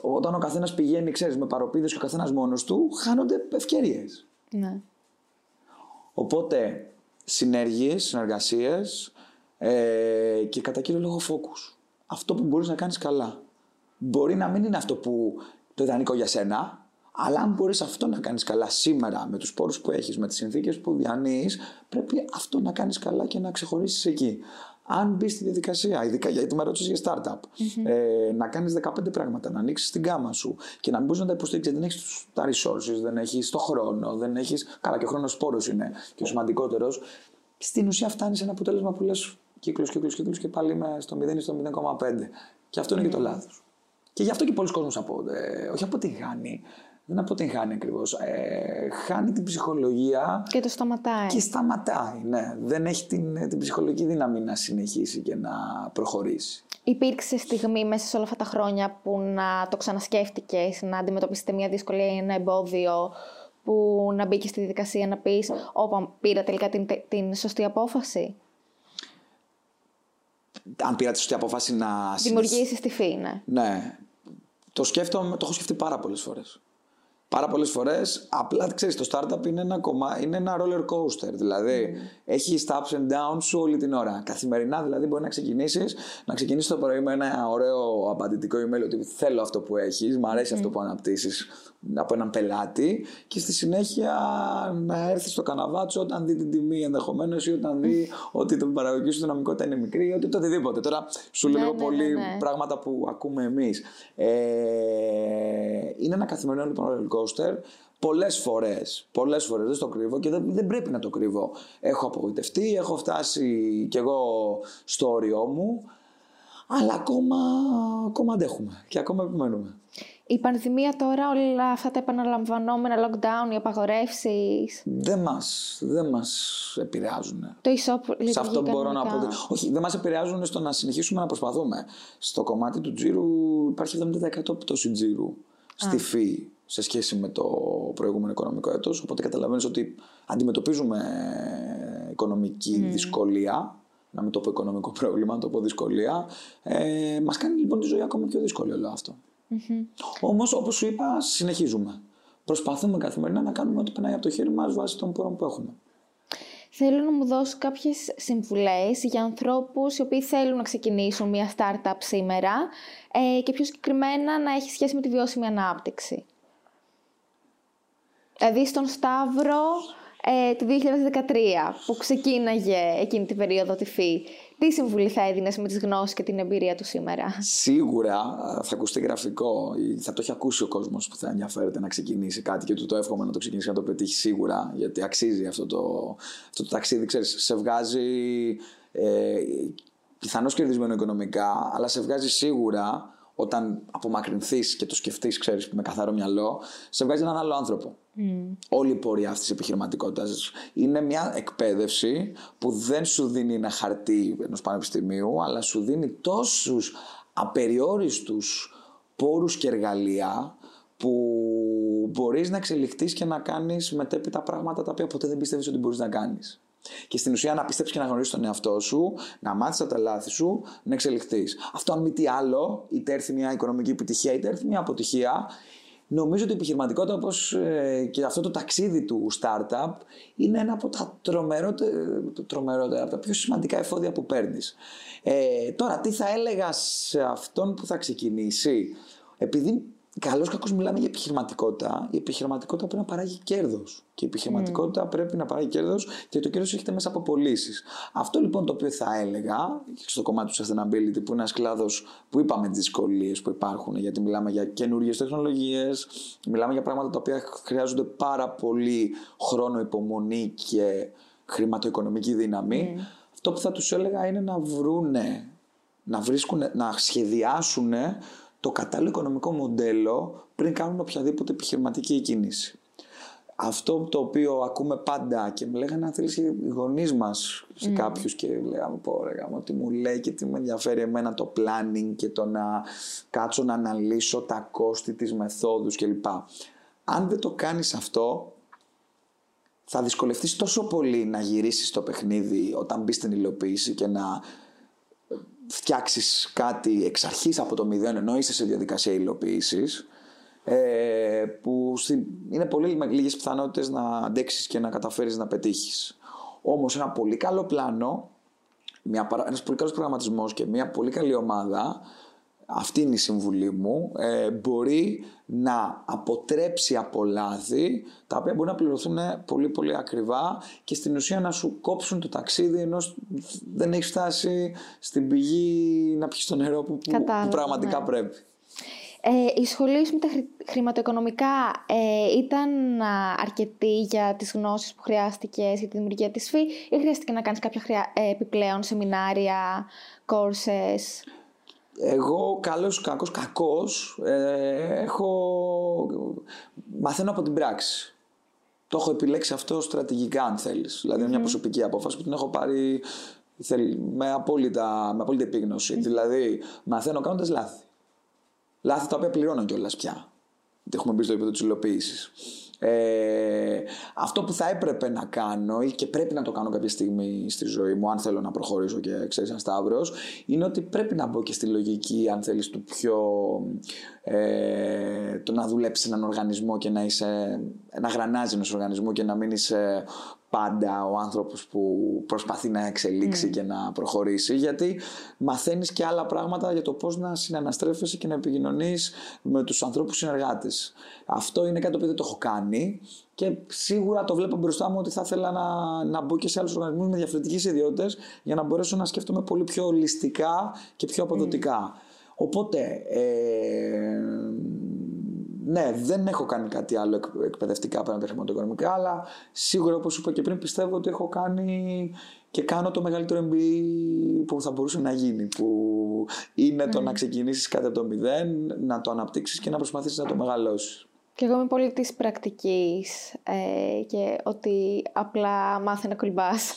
όταν ο καθένας πηγαίνει, ξέρεις, με παροπίδες και ο καθένας μόνος του, χάνονται ευκαιρίες. Ναι. Οπότε συνέργειες, συνεργασίες ε, και κατά κύριο λόγο focus. Αυτό που μπορείς να κάνεις καλά. Μπορεί να μην είναι αυτό που το ιδανικό για σένα, αλλά αν μπορείς αυτό να κάνεις καλά σήμερα με τους πόρους που έχεις, με τις συνθήκες που διανύεις, πρέπει αυτό να κάνεις καλά και να ξεχωρίσεις εκεί. Αν μπεις στη διαδικασία, ειδικά γιατί με ρώτησες για startup, mm-hmm. ε, να κάνεις 15 πράγματα, να ανοίξεις την γάμα σου και να μην μπορείς να τα υποστηρίξεις, δεν έχεις τα resources, δεν έχεις το χρόνο, δεν έχει. Καλά, και ο χρόνος πόρο είναι και ο σημαντικότερος. Στην ουσία φτάνει σε ένα αποτέλεσμα που λες κύκλος, κύκλος, κύκλος και πάλι είμαι στο 0 ή στο 0,5. Και αυτό είναι mm-hmm. και το λάθος. Και γι' αυτό και πολλοί κόσμοι από, ε, όχι αποτυγχάνει, δεν αποτυγχάνει ακριβώς. Ε, χάνει την ψυχολογία. Και το σταματάει. Και σταματάει, ναι. Δεν έχει την, την ψυχολογική δύναμη να συνεχίσει και να προχωρήσει. Υπήρξε στιγμή μέσα σε όλα αυτά τα χρόνια που να το ξανασκέφτηκες, να αντιμετωπίσετε μια δυσκολία ή ένα εμπόδιο που να μπήκε στη διαδικασία να πεις Όπα, πήρα τελικά την, την σωστή απόφαση. Αν πήρα τη σωστή απόφαση να. Δημιουργήσεις τη φή, ναι. Ναι. Το σκέφτομαι, το έχω σκεφτεί πάρα πολλές φορές πάρα πολλές φορές απλά ξέρεις, το startup είναι ένα, κομμά, είναι ένα roller coaster. Δηλαδή mm. έχει τα ups and downs σου όλη την ώρα. Καθημερινά δηλαδή μπορεί να ξεκινήσεις, να ξεκινήσεις το πρωί με ένα ωραίο απαντητικό email ότι θέλω αυτό που έχεις, μου αρέσει mm. αυτό που αναπτύσσεις από έναν πελάτη και στη συνέχεια να έρθεις στο καναβάτσο όταν δει την τιμή ενδεχομένως ή όταν δει ότι το παραγωγική σου δυναμικότητα είναι μικρή ή ότι το οτιδήποτε. Τώρα σου λέω ναι, ναι, πολύ ναι, πράγματα που ακούμε εμείς. Ε, είναι ένα καθημερινό λοιπόν roller coaster. Πολλές φορές, πολλές φορές δεν το κρύβω και δεν, δεν πρέπει να το κρύβω. Έχω απογοητευτεί, έχω φτάσει κι εγώ στο όριό μου, αλλά ακόμα, ακόμα αντέχουμε και ακόμα επιμένουμε. Η πανδημία τώρα, όλα αυτά τα επαναλαμβανόμενα lockdown, οι απαγορεύσεις. Δεν μας δεν μας επηρεάζουν. Το e-shop Σε αυτό μπορώ να πω. Όχι, δεν μας επηρεάζουν στο να συνεχίσουμε να προσπαθούμε. Στο κομμάτι του τζίρου υπάρχει 70% πτώση τζίρου στη φύ σε σχέση με το προηγούμενο οικονομικό έτος. Οπότε καταλαβαίνεις ότι αντιμετωπίζουμε οικονομική mm. δυσκολία. Να μην το πω οικονομικό πρόβλημα, να το πω δυσκολία. Ε, μας κάνει λοιπόν τη ζωή ακόμα πιο δύσκολη όλο αυτό. Mm-hmm. Όμως, όπως σου είπα, συνεχίζουμε. Προσπαθούμε καθημερινά να κάνουμε ό,τι περνάει από το χέρι μας βάσει των πόρων που έχουμε. Θέλω να μου δώσω κάποιες συμβουλές για ανθρώπους οι οποίοι θέλουν να ξεκινήσουν μια startup σήμερα ε, και πιο συγκεκριμένα να έχει σχέση με τη βιώσιμη ανάπτυξη. Δηλαδή στον Σταύρο ε, του 2013 που ξεκίναγε εκείνη την περίοδο τη ΦΥ. Τι συμβουλή θα έδινες με τις γνώσεις και την εμπειρία του σήμερα; Σίγουρα θα ακουστεί γραφικό. Θα το έχει ακούσει ο κόσμος που θα ενδιαφέρεται να ξεκινήσει κάτι και του το εύχομαι να το ξεκινήσει και να το πετύχει σίγουρα. Γιατί αξίζει αυτό το, αυτό το ταξίδι. Ξέρεις, σε βγάζει ε, πιθανώς κερδισμένο οικονομικά, αλλά σε βγάζει σίγουρα όταν απομακρυνθείς και το σκεφτείς, ξέρεις, με καθαρό μυαλό, σε βγάζει έναν άλλο άνθρωπο. Mm. Όλη η πορεία αυτής της επιχειρηματικότητας είναι μια εκπαίδευση που δεν σου δίνει ένα χαρτί ενός πανεπιστημίου, αλλά σου δίνει τόσους απεριόριστους πόρους και εργαλεία που μπορείς να εξελιχθείς και να κάνεις μετέπειτα πράγματα τα οποία ποτέ δεν πίστευες ότι μπορείς να κάνεις. Και στην ουσία να πιστέψεις και να γνωρίσεις τον εαυτό σου, να μάθεις τα λάθη σου, να εξελιχθείς. Αυτό, αν μη τι άλλο, είτε έρθει μια οικονομική επιτυχία, είτε έρθει μια αποτυχία, νομίζω ότι η επιχειρηματικότητα, όπως ε, και αυτό το ταξίδι του startup, είναι ένα από τα τρομερότερα, τρομερότερα από τα πιο σημαντικά εφόδια που παίρνεις. Ε, τώρα, τι θα έλεγα σε αυτόν που θα ξεκινήσει, επειδή Καλώς κακώς μιλάμε για επιχειρηματικότητα. Η επιχειρηματικότητα πρέπει να παράγει κέρδος. Και η επιχειρηματικότητα mm. πρέπει να παράγει κέρδος και το κέρδος έχετε μέσα από πωλήσεις. Αυτό λοιπόν το οποίο θα έλεγα στο κομμάτι του sustainability, που είναι ένας κλάδος που είπαμε τι δυσκολίες που υπάρχουν, γιατί μιλάμε για καινούριε τεχνολογίες, μιλάμε για πράγματα τα οποία χρειάζονται πάρα πολύ χρόνο υπομονή και χρηματοοικονομική δύναμη. Mm. Αυτό που θα τους έλεγα είναι να βρούνε, να, βρίσκουν, να σχεδιάσουν το κατάλληλο οικονομικό μοντέλο πριν κάνουν οποιαδήποτε επιχειρηματική κίνηση. Αυτό το οποίο ακούμε πάντα και με λέγανε αν θέλεις οι γονείς μας σε mm. κάποιους και λέγαμε πω ρε τι μου λέει και τι με ενδιαφέρει εμένα το planning και το να κάτσω να αναλύσω τα κόστη της μεθόδους κλπ. Αν δεν το κάνεις αυτό θα δυσκολευτείς τόσο πολύ να γυρίσεις το παιχνίδι όταν μπεις στην υλοποίηση και να φτιάξεις κάτι εξ αρχής από το μηδέν ενώ είσαι σε διαδικασία υλοποίησης ε, που είναι πολύ λίγες πιθανότητες να αντέξεις και να καταφέρεις να πετύχεις. Όμως ένα πολύ καλό πλάνο, μια, ένας πολύ καλός προγραμματισμός και μια πολύ καλή ομάδα αυτή είναι η συμβουλή μου, ε, μπορεί να αποτρέψει από λάθη τα οποία μπορεί να πληρωθούν πολύ πολύ ακριβά και στην ουσία να σου κόψουν το ταξίδι ενώ δεν έχεις φτάσει στην πηγή να πιεις το νερό που, που, πραγματικά ναι. πρέπει. Ε, η σχολή σου με τα χρηματοοικονομικά ε, ήταν αρκετή για τις γνώσεις που χρειάστηκες για τη δημιουργία της ΦΥ ή χρειάστηκε να κάνεις κάποια χρειά, ε, επιπλέον σεμινάρια, courses; Εγώ καλός, κακός, κακός, ε, έχω... μαθαίνω από την πράξη. Το έχω επιλέξει αυτό στρατηγικά αν θέλεις. Δηλαδή μια προσωπική απόφαση που την έχω πάρει με, απόλυτα, με απόλυτη επίγνωση. Δηλαδή μαθαίνω κάνοντας λάθη. Λάθη τα οποία πληρώνω κιόλας πια. Έχουμε μπει στο επίπεδο της υλοποίησης. Ε, αυτό που θα έπρεπε να κάνω ή και πρέπει να το κάνω κάποια στιγμή στη ζωή μου, αν θέλω να προχωρήσω και ξέρεις ένα Σταύρος, είναι ότι πρέπει να μπω και στη λογική, αν θέλεις, του πιο. Ε, το να δουλέψεις έναν οργανισμό και να είσαι. να γρανάζεις ένα οργανισμό και να μην είσαι πάντα ο άνθρωπος που προσπαθεί να εξελίξει mm. και να προχωρήσει γιατί μαθαίνεις και άλλα πράγματα για το πώς να συναναστρέφεσαι και να επικοινωνείς με τους ανθρώπους συνεργάτες. Αυτό είναι κάτι που δεν το έχω κάνει και σίγουρα το βλέπω μπροστά μου ότι θα ήθελα να, να μπω και σε άλλους οργανισμούς με διαφορετικές ιδιότητες για να μπορέσω να σκέφτομαι πολύ πιο ολιστικά και πιο αποδοτικά. Οπότε, ε, ναι, δεν έχω κάνει κάτι άλλο εκπαιδευτικά πέραν τα χρηματοοικονομικά, αλλά σίγουρα όπως είπα και πριν πιστεύω ότι έχω κάνει και κάνω το μεγαλύτερο MBA που θα μπορούσε να γίνει. Που είναι το να ξεκινήσεις κάτι από το μηδέν, να το αναπτύξεις και να προσπαθήσεις να το μεγαλώσεις. Και εγώ είμαι πολύ της πρακτικής ε, και ότι απλά μάθε να κολυμπάς.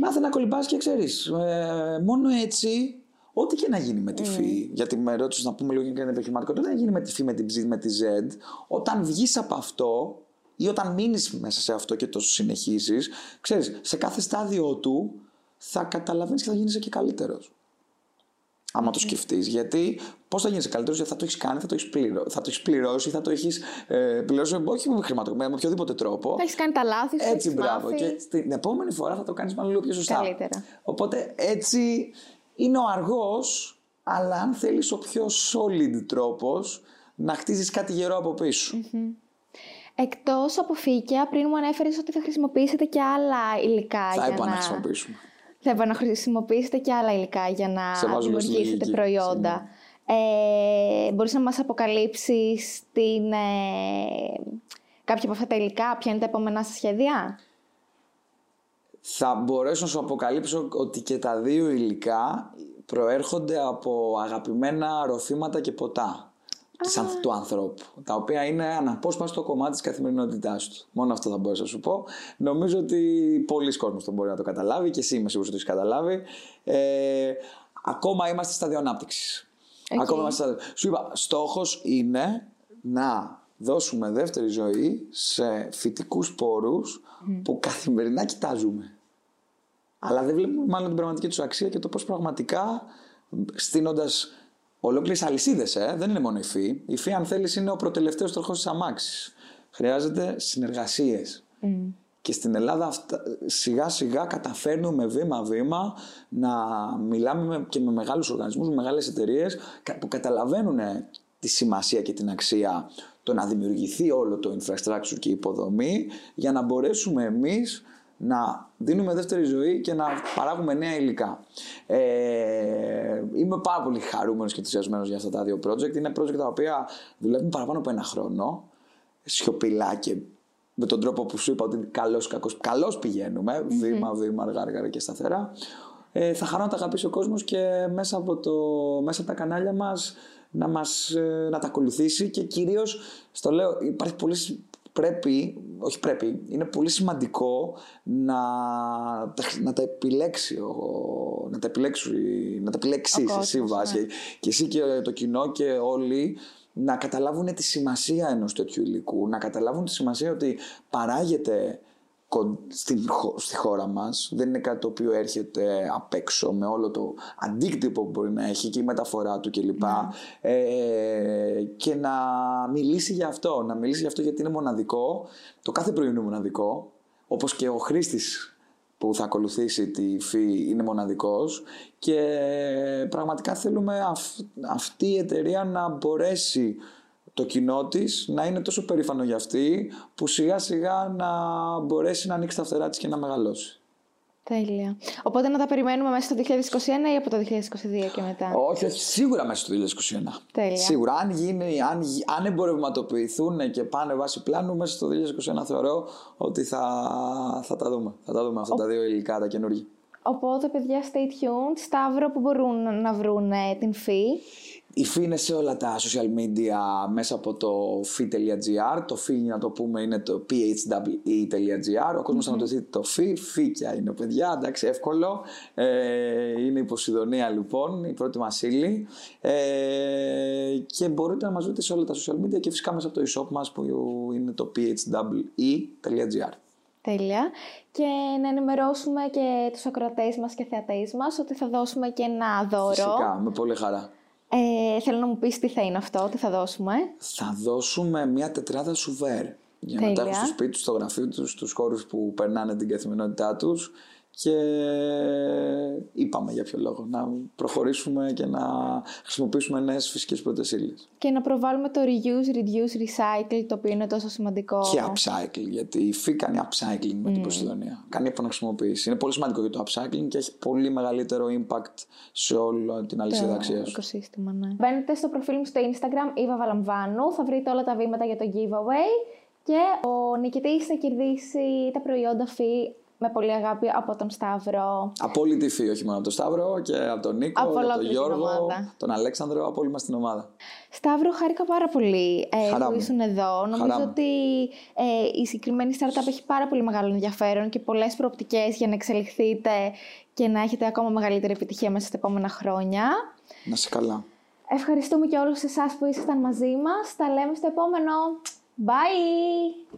Μάθε να κολυμπάς και ξέρεις. Ε, μόνο έτσι Ό,τι και να γίνει με τη mm. γιατί με ρώτησες να πούμε λίγο για την επιχειρηματικότητα, ό,τι να γίνει με τη φύ, με την ψ, με τη Z, όταν βγεις από αυτό ή όταν μείνεις μέσα σε αυτό και το συνεχίσει, ξέρεις, σε κάθε στάδιο του θα καταλαβαίνεις και θα γίνει και καλύτερος. Άμα το σκεφτείς, γιατί πώς θα γίνει καλύτερος, γιατί θα το έχεις κάνει, θα το έχεις πληρω... πληρώσει, θα το έχεις ε, πληρώσει όχι με χρηματικό, με οποιοδήποτε τρόπο. Θα έχεις κάνει τα λάθη σου. Έτσι, μπράβο. Και την επόμενη φορά θα το κάνεις μάλλον λίγο πιο σωστά. Καλύτερα. Οπότε έτσι είναι ο αργός, αλλά αν θέλεις ο πιο solid τρόπος να χτίζεις κάτι γερό από πίσω. Mm-hmm. Εκτός από φύκια, πριν μου ανέφερες ότι θα χρησιμοποιήσετε και άλλα υλικά θα για να... χρησιμοποιήσουμε. Θα επαναχρησιμοποιήσετε και άλλα υλικά για να δημιουργήσετε προϊόντα. Ε, μπορείς να μας αποκαλύψεις την, ε, κάποια από αυτά τα υλικά, ποια είναι τα επόμενά σας σχέδια; Θα μπορέσω να σου αποκαλύψω ότι και τα δύο υλικά προέρχονται από αγαπημένα ροφήματα και ποτά του ανθρώπου, τα οποία είναι αναπόσπαστο κομμάτι της καθημερινότητάς του. Μόνο αυτό θα μπορέσω να σου πω. Νομίζω ότι πολλοί κόσμος το μπορεί να το καταλάβει και εσύ είμαι σίγουρος ότι το έχεις καταλάβει. Ε, ακόμα είμαστε στα δύο ανάπτυξης. Ακόμα είμαστε Σου είπα, στόχος είναι να δώσουμε δεύτερη ζωή σε φυτικούς σπόρους που καθημερινά κοιτάζουμε. Αλλά δεν βλέπουμε μάλλον την πραγματική τους αξία και το πώς πραγματικά στείνοντας ολόκληρες αλυσίδες, ε, δεν είναι μόνο η φύ. Η φύ, αν θέλεις, είναι ο προτελευταίος τροχός της αμάξης. Χρειάζεται συνεργασίες. Και στην Ελλάδα σιγά σιγά καταφέρνουμε βήμα-βήμα να μιλάμε και με μεγάλους οργανισμούς, με μεγάλες εταιρείες που καταλαβαίνουν τη σημασία και την αξία το να δημιουργηθεί όλο το infrastructure και η υποδομή για να μπορέσουμε εμείς να δίνουμε δεύτερη ζωή και να παράγουμε νέα υλικά. Ε, είμαι πάρα πολύ χαρούμενος και ενθουσιασμένος για αυτά τα δύο project. Είναι project τα οποία δουλεύουν παραπάνω από ένα χρόνο, σιωπηλά και με τον τρόπο που σου είπα ότι καλώς, κακώς, καλώς πηγαίνουμε, mm-hmm. βήμα, βήμα, αργά, αργά και σταθερά. Ε, θα χαρώ να τα αγαπήσει ο κόσμος και μέσα από, το, μέσα από τα κανάλια μας να, μας, ε, να τα ακολουθήσει και κυρίως, στο λέω, υπάρχει πολύ πρέπει, όχι πρέπει, είναι πολύ σημαντικό να, να τα επιλέξει, να τα επιλέξει, να τα επιλέξεις εσύ βάση. Ναι. Και εσύ και το κοινό και όλοι να καταλάβουν τη σημασία ενός τέτοιου υλικού, να καταλάβουν τη σημασία ότι παράγεται στην, στη χώρα μας δεν είναι κάτι το οποίο έρχεται απ' έξω με όλο το αντίκτυπο που μπορεί να έχει και η μεταφορά του κλπ. Ναι. Ε, και να μιλήσει για αυτό, να μιλήσει για αυτό γιατί είναι μοναδικό, το κάθε προϊόν είναι μοναδικό, όπως και ο χρήστης που θα ακολουθήσει τη ΦΥ είναι μοναδικός και πραγματικά θέλουμε αυτή η εταιρεία να μπορέσει το κοινό της να είναι τόσο περήφανο για αυτή που σιγά σιγά να μπορέσει να ανοίξει τα φτερά της και να μεγαλώσει. Τέλεια. Οπότε να τα περιμένουμε μέσα στο 2021 ή από το 2022 και μετά; Όχι, όχι, σίγουρα μέσα στο 2021. Τέλεια. Σίγουρα. Αν, γίνει, αν, αν εμπορευματοποιηθούν και πάνε βάσει πλάνου, μέσα στο 2021 θεωρώ ότι θα, θα τα δούμε. Θα τα δούμε αυτά τα δύο υλικά, τα καινούργια. Οπότε, παιδιά, stay tuned. Σταύρο που μπορούν να βρουν την φύ. Η FI είναι σε όλα τα social media μέσα από το fi.gr. Το FI, να το πούμε, είναι το phwe.gr. Ο κόσμος mm-hmm. θα μετωθεί το FI. Φίκια είναι, παιδιά, εντάξει, εύκολο. Ε, είναι η Ποσειδονία, λοιπόν, η πρώτη μας ύλη. Ε, και μπορείτε να μας βρείτε σε όλα τα social media και φυσικά μέσα από το e-shop μας που είναι το phwe.gr. Τέλεια. Και να ενημερώσουμε και τους ακροατές μας και θεατές μας ότι θα δώσουμε και ένα δώρο. Φυσικά, με πολύ χαρά. Ε, θέλω να μου πεις τι θα είναι αυτό, τι θα δώσουμε. Θα δώσουμε μια τετράδα σουβέρ. Για να τα έχουν στο σπίτι τους, στο γραφείο τους, στους χώρους που περνάνε την καθημερινότητά τους και είπαμε για ποιο λόγο. Να προχωρήσουμε και να χρησιμοποιήσουμε νέες φυσικές πρώτε Και να προβάλλουμε το reuse, reduce, recycle, το οποίο είναι τόσο σημαντικό. Και upcycle, γιατί η ΦΥ κάνει upcycling με την Ποσειδονία. Κάνει επαναχρησιμοποίηση. Είναι πολύ σημαντικό για το upcycling και έχει πολύ μεγαλύτερο impact σε όλη την αλυσίδα αξίας. Το οικοσύστημα, ναι. Μπαίνετε στο προφίλ μου στο Instagram, Ήβα Βαλαμβάνου. Θα βρείτε όλα τα βήματα για το giveaway. Και ο νικητής θα κερδίσει τα προϊόντα φύ με πολύ αγάπη από τον Σταύρο. Από όλη τη φύ, όχι μόνο από τον Σταύρο και από τον Νίκο, από τον Γιώργο, τον Αλέξανδρο, από όλη μας την ομάδα. Σταύρο, χάρηκα πάρα πολύ ε, που ήσουν εδώ. Νομίζω ότι ε, η συγκεκριμένη startup έχει πάρα πολύ μεγάλο ενδιαφέρον και πολλές προοπτικές για να εξελιχθείτε και να έχετε ακόμα μεγαλύτερη επιτυχία μέσα στα επόμενα χρόνια. Να σε καλά. Ευχαριστούμε και όλους εσάς που ήσασταν μαζί μας. Τα λέμε στο επόμενο. Bye!